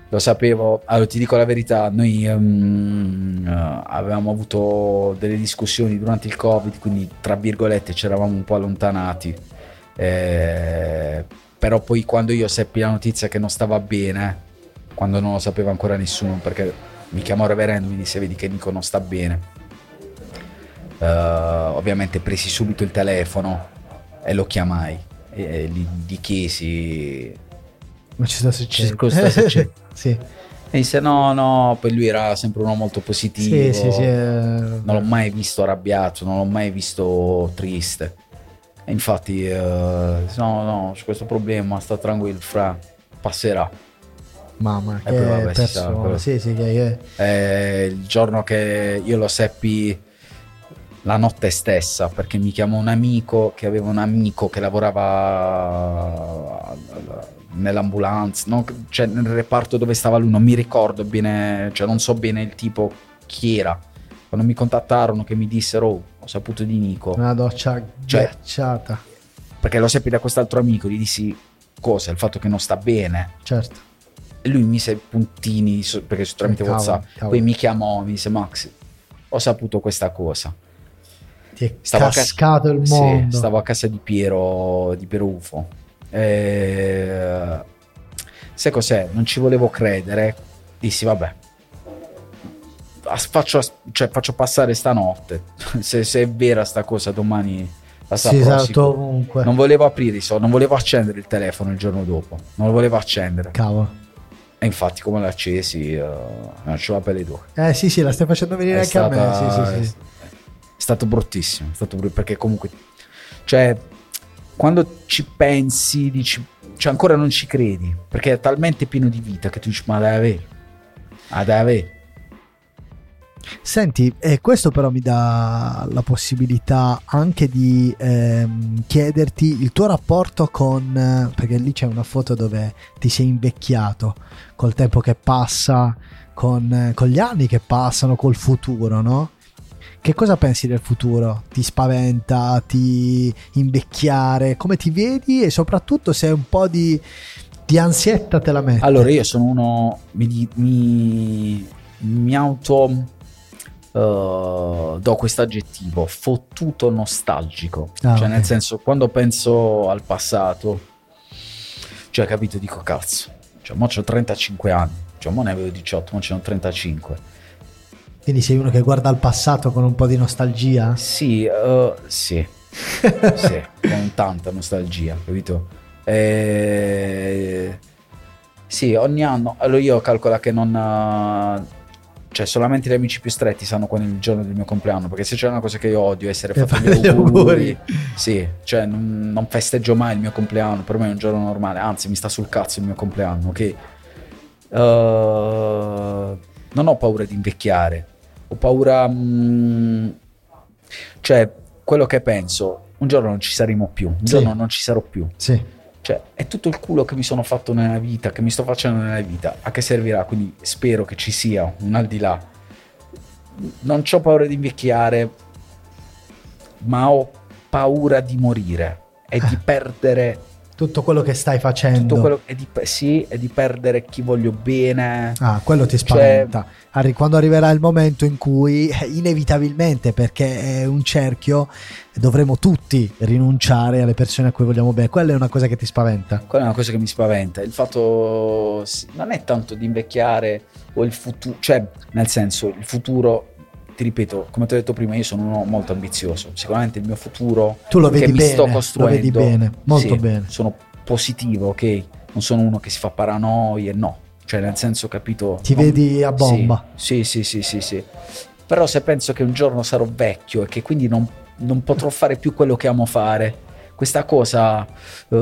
lo sapevo. Allora, ti dico la verità: noi ehm, eh, avevamo avuto delle discussioni durante il Covid, quindi tra virgolette ci eravamo un po' allontanati. Eh, però poi quando io seppi la notizia che non stava bene, quando non lo sapeva ancora nessuno, perché mi chiamò Reverendo, mi disse: Vedi che Nico non sta bene. Eh, ovviamente presi subito il telefono e lo chiamai e, e gli, gli chiesi Ma ci sta succedendo. cosa sta succedendo? sì. E disse no, no, poi lui era sempre uno molto positivo. Sì, sì, sì. eh, Non l'ho mai visto arrabbiato, non l'ho mai visto triste. E infatti, eh, no, no, c'è questo problema, sta tranquillo, fra, passerà. Mamma, E che poi vabbè, persona. Sì, sì, che, che- E il giorno che io lo seppi la notte stessa, perché mi chiamò un amico che aveva un amico che lavorava nell'ambulanza, no? cioè nel reparto dove stava lui, non mi ricordo bene, cioè non so bene il tipo chi era. Quando mi contattarono che mi dissero, "Oh, ho saputo di Nico, una doccia Cioè- ghiacciata. perché lo seppi da quest'altro amico, gli dissi cosa, il fatto che non sta bene. Certo. Lui mi mise puntini su- perché tramite Eh, cavolo, WhatsApp. cavolo. Poi mi chiamò, mi disse Max, ho saputo questa cosa. Ti è Stavo a casa- cascato il Sì, mondo. stavo a casa di Piero, di Piero Ufo. E... Sai cos'è? Non ci volevo credere. Dissi, vabbè, faccio, cioè, faccio passare stanotte. se, se è vera sta cosa, domani Sì, esatto. Non volevo aprire non volevo accendere il telefono il giorno dopo. Non lo volevo accendere. Cavolo. E infatti, come l'ho accesi, uh, mi c'ho la pelle d'oro. Eh sì, sì, la stai facendo venire È anche a me. stata- Sì, sì, sì. È stato bruttissimo, è stato brut- perché comunque, cioè, quando ci pensi, dici, cioè ancora non ci credi, perché è talmente pieno di vita che tu dici, ma dai avere, ah dai avere. Senti, e questo però mi dà la possibilità anche di ehm, chiederti il tuo rapporto con, eh, perché lì c'è una foto dove ti sei invecchiato col tempo che passa, con, eh, con gli anni che passano, col futuro, no? Che cosa pensi del futuro? Ti spaventa, ti invecchiare? Come ti vedi? E soprattutto se un po' di, di ansietta te la metti. Allora io sono uno, mi, mi, mi auto, eh, do questo aggettivo, fottuto nostalgico, Ah, cioè ok. nel senso quando penso al passato, cioè capito, dico cazzo, cioè mo ho 35 anni, cioè mo ne avevo 18, mo ce ne ho 35. Quindi sei uno che guarda al passato con un po' di nostalgia? Sì, eh, sì, sì, con tanta nostalgia, capito? Eh, sì, ogni anno, allora io calcolo che non... eh, cioè, solamente gli amici più stretti sanno quando è il giorno del mio compleanno, perché se c'è una cosa che io odio è essere fatto fare gli auguri. auguri. Sì, cioè non, non festeggio mai il mio compleanno, per me è un giorno normale, anzi mi sta sul cazzo il mio compleanno, ok? Eh, non ho paura di invecchiare, ho paura... mm, cioè, quello che penso, un giorno non ci saremo più, un Sì. giorno non ci sarò più. Sì. Cioè, è tutto il culo che mi sono fatto nella vita, che mi sto facendo nella vita. A che servirà? Quindi spero che ci sia un al di là. Non ho paura di invecchiare, ma ho paura di morire e di perdere Tutto quello che stai facendo. tutto quello e di, sì, e di perdere chi voglio bene. Ah, quello ti Cioè- spaventa. Arri- quando arriverà il momento in cui, eh, inevitabilmente, perché è un cerchio, dovremo tutti rinunciare alle persone a cui vogliamo bene. Quella è una cosa che ti spaventa. Quella è una cosa che mi spaventa. Il fatto non è tanto di invecchiare o il futuro, cioè, nel senso, il futuro. Ti ripeto, come ti ho detto prima, io sono uno molto ambizioso. Sicuramente il mio futuro Tu lo che vedi mi bene. sto lo costruendo. vedi bene, molto sì, bene. Sono positivo, ok? Non sono uno che si fa paranoie, no. Cioè, nel senso, capito? Ti Non- vedi a bomba. Sì, sì, sì, sì, sì. Però se penso che un giorno sarò vecchio e che quindi non, non potrò fare più quello che amo fare, questa cosa eh,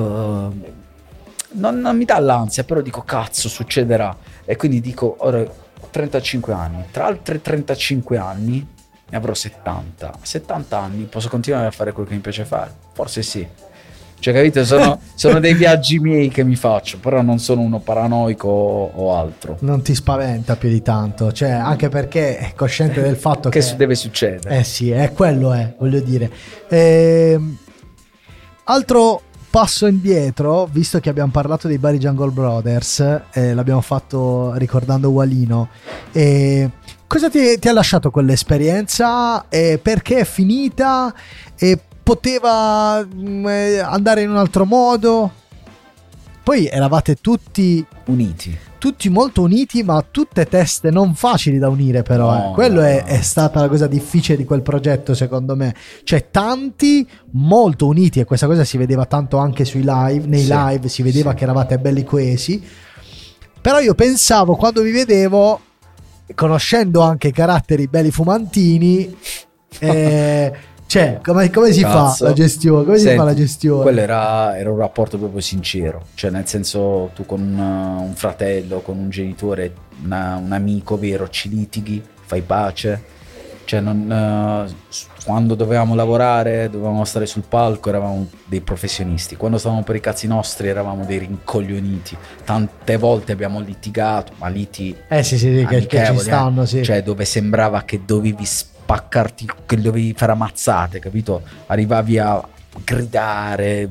non, non mi dà l'ansia, però dico cazzo, succederà. E quindi dico, ora 35 anni, tra altri 35 anni ne avrò 70. A 70 anni posso continuare a fare quello che mi piace fare? Forse sì. Cioè, capito? Sono, sono dei viaggi miei che mi faccio, però non sono uno paranoico o, o altro. Non ti spaventa più di tanto, cioè, anche perché è cosciente del fatto che. Che deve succedere? Eh sì, è quello è, voglio dire. Ehm, altro passo indietro, visto che abbiamo parlato dei Bari Jungle Brothers, eh, l'abbiamo fatto ricordando Walino. eh, cosa ti, ti ha lasciato quell'esperienza? E perché è finita? Poteva mm, eh, andare in un altro modo? Poi eravate tutti Uniti. tutti molto uniti, ma tutte teste non facili da unire, però. No, eh. Quello no, è, no. è stata la cosa difficile di quel progetto, secondo me. Cioè, tanti molto uniti, e questa cosa si vedeva tanto anche sui live. Nei Sì, live si vedeva sì. che eravate belli coesi. Però io pensavo quando vi vedevo, conoscendo anche i caratteri belli fumantini, eh, cioè, come, come si Cazzo. fa la gestione? Come si Senti, fa la gestione? Quello era, era un rapporto proprio sincero, cioè nel senso tu con uh, un fratello, con un genitore, una- un amico vero, ci litighi, fai pace, cioè non, uh, quando dovevamo lavorare, dovevamo stare sul palco, eravamo dei professionisti, quando stavamo per i cazzi nostri eravamo dei rincoglioniti, tante volte abbiamo litigato, ma liti Eh sì, sì, sì, che, che ci eh. stanno, sì. cioè dove sembrava che dovevi spaccarti, che dovevi fare ammazzate, capito? Arrivavi a gridare,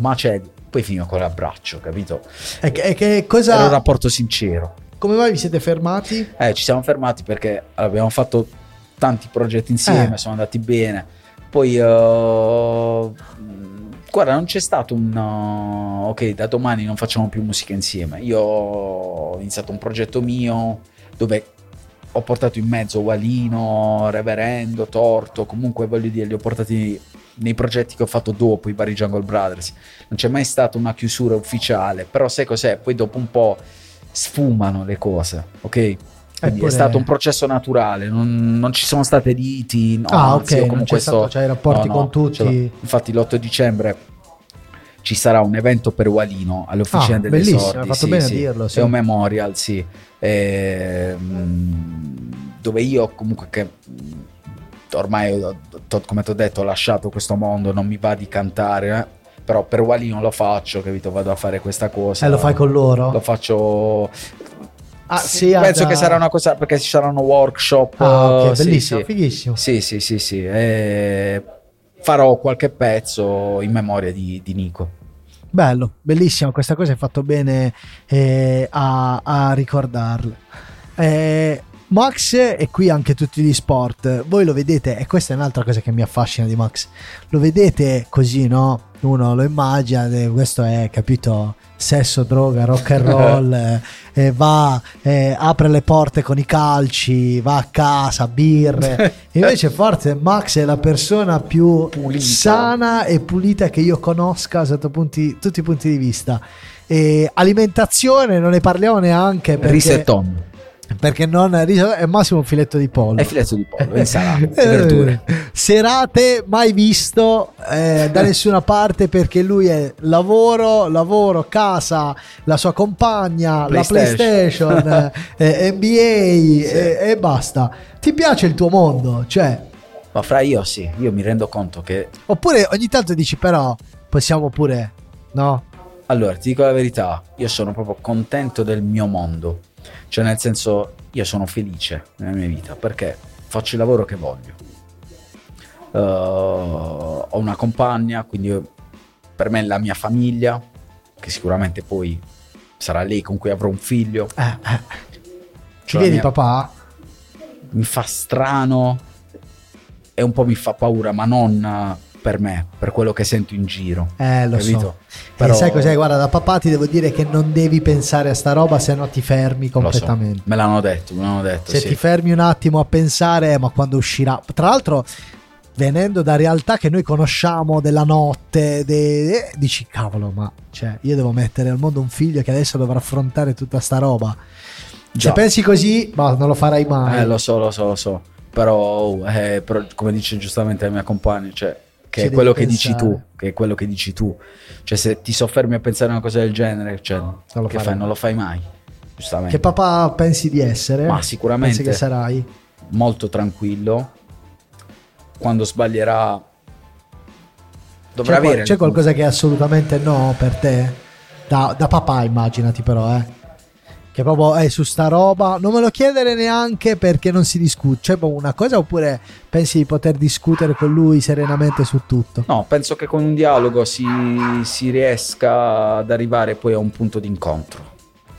ma cioè, poi finiva con l'abbraccio, capito? E che, che Era cosa... un rapporto sincero. Come mai vi siete fermati? Eh, ci siamo fermati perché abbiamo fatto tanti progetti insieme, Eh. sono andati bene. Poi, eh, guarda, non c'è stato un uh, ok, da domani non facciamo più musica insieme. Io ho iniziato un progetto mio dove ho portato in mezzo Walino, Reverendo, Torto, comunque voglio dire, li ho portati nei progetti che ho fatto dopo i vari Jungle Brothers. Non c'è mai stata una chiusura ufficiale, però sai cos'è? Poi dopo un po' sfumano le cose, ok? Eppure- è stato un processo naturale, non, non ci sono state liti, no, ah, anzi, ok, io non comunque c'è stato, sto- cioè, i rapporti no, no, con tutti. Infatti l'8 dicembre ci sarà un evento per Walino all'Officina Ah, delle bellissimo, Sorti. hai fatto sì, bene a sì. dirlo, sì. È un memorial, sì. Ehm, dove io comunque che ormai, come ti ho detto, ho lasciato questo mondo, non mi va di cantare, eh, però per Walino lo faccio, capito? Vado a fare questa cosa. Eh, lo fai con loro? Lo faccio... Ah, sì, penso da- che sarà una cosa perché ci saranno workshop. Ah, ok, eh, sì, bellissimo, sì. fighissimo. Sì, sì, sì, sì. E farò qualche pezzo in memoria di, di Nico. Bello, bellissimo, questa cosa hai fatto bene eh, a, a ricordarle. Eh, Max e qui anche tutti gli sport, voi lo vedete e questa è un'altra cosa che mi affascina di Max, lo vedete così, no? Uno lo immagina, eh, questo è, capito, sesso, droga, rock and roll, eh, eh, va, eh, apre le porte con i calci, va a casa, birre. Invece forse Max è la persona più Pulita. sana e pulita che io conosca sotto punti- tutti i punti di vista. E alimentazione non ne parliamo neanche perché, Risetton. Perché non è massimo un filetto di pollo. È filetto di pollo, Eh, verdure. Serate mai visto eh, da nessuna parte perché lui è lavoro, lavoro, casa, la sua compagna, la PlayStation. PlayStation, eh, NBA e, e basta. Ti piace il tuo mondo? Cioè, Ma fra io sì, io mi rendo conto che... oppure ogni tanto dici però possiamo pure, no? Allora, ti dico la verità, io sono proprio contento del mio mondo. Cioè, nel senso, io sono felice nella mia vita perché faccio il lavoro che voglio. Uh, ho una compagna, quindi io- per me è la mia famiglia, che sicuramente poi sarà lei con cui avrò un figlio. Eh, eh. Ci Cioè, la vedi mia- papà? Mi fa strano e un po' mi fa paura, ma non per me, per quello che sento in giro. Eh, lo capito? so. Però- E sai cos'è? Guarda, da papà ti devo dire che non devi pensare a sta roba, se no ti fermi Lo so, completamente. me l'hanno detto, me l'hanno detto. Se sì. ti fermi un attimo a pensare, ma quando uscirà? Tra l'altro, venendo da realtà che noi conosciamo della notte, de- eh, dici cavolo, ma cioè, io devo mettere al mondo un figlio che adesso dovrà affrontare tutta sta roba. Se Già. pensi così, ma non lo farai mai. Eh, lo so, lo so, lo so. Però, eh, però, come dice giustamente la mia compagna, cioè, che è quello che dici tu, che è quello che dici tu. Cioè, se ti soffermi a pensare a una cosa del genere, cioè, lo che farai fai? Non lo fai mai. Giustamente. Che papà pensi di essere? Ma sicuramente. Pensi che sarai? molto tranquillo. Quando sbaglierà, dovrà C'è, avere. c'è qualcosa che assolutamente no per te? Da, da papà, immaginati, però, eh. Che proprio è su sta roba. Non me lo chiedere neanche perché non si discute. C'è proprio una cosa oppure pensi di poter discutere con lui serenamente su tutto? No, penso che con un dialogo si, si riesca ad arrivare poi a un punto d'incontro.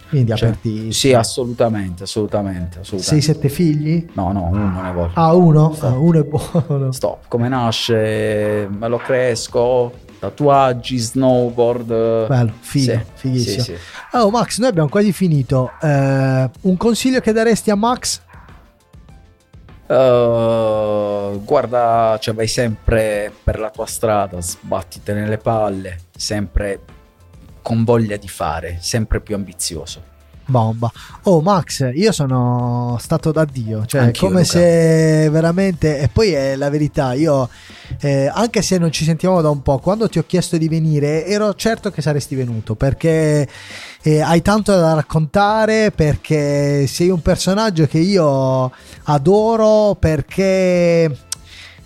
Quindi Cioè, aperti. sì, assolutamente, assolutamente, assolutamente. 6-7 figli? No, no, uno ne voglio. Ah, uno? Ah, uno è buono. Stop, come nasce, me lo cresco, tatuaggi, snowboard. Bello, figo, Sì, fighissimo. sì, sì. Oh, Max, noi abbiamo quasi finito. Eh, un consiglio che daresti a Max? Uh, guarda, cioè vai sempre per la tua strada, sbattite nelle palle, sempre con voglia di fare, sempre più ambizioso. Bomba. Oh Max, io sono stato da Dio, cioè Anch'io, come Luca. se veramente, e poi è la verità, io eh, anche se non ci sentiamo da un po', quando ti ho chiesto di venire ero certo che saresti venuto perché eh, hai tanto da raccontare, perché sei un personaggio che io adoro, perché...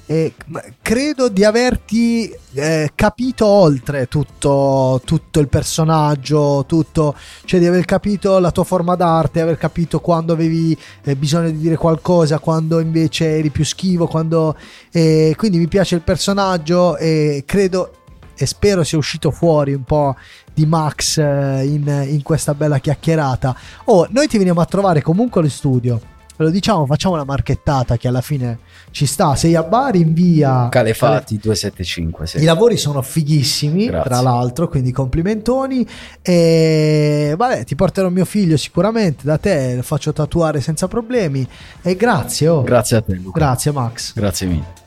eh, credo di averti eh, capito oltre tutto, tutto il personaggio, tutto, cioè di aver capito la tua forma d'arte, aver capito quando avevi eh, bisogno di dire qualcosa, quando invece eri più schivo, quando, eh, quindi mi piace il personaggio e credo e spero sia uscito fuori un po' di Max eh, in, in questa bella chiacchierata. Oh, noi ti veniamo a trovare comunque allo studio. Ve lo diciamo, facciamo una marchettata che alla fine ci sta. Sei a Bari in via Calefati 275, sì. i lavori sono fighissimi, Grazie. tra l'altro, quindi complimentoni. E vabbè, ti porterò mio figlio sicuramente da te, lo faccio tatuare senza problemi. E grazie, oh. Grazie a te Luca. grazie Max. Grazie mille.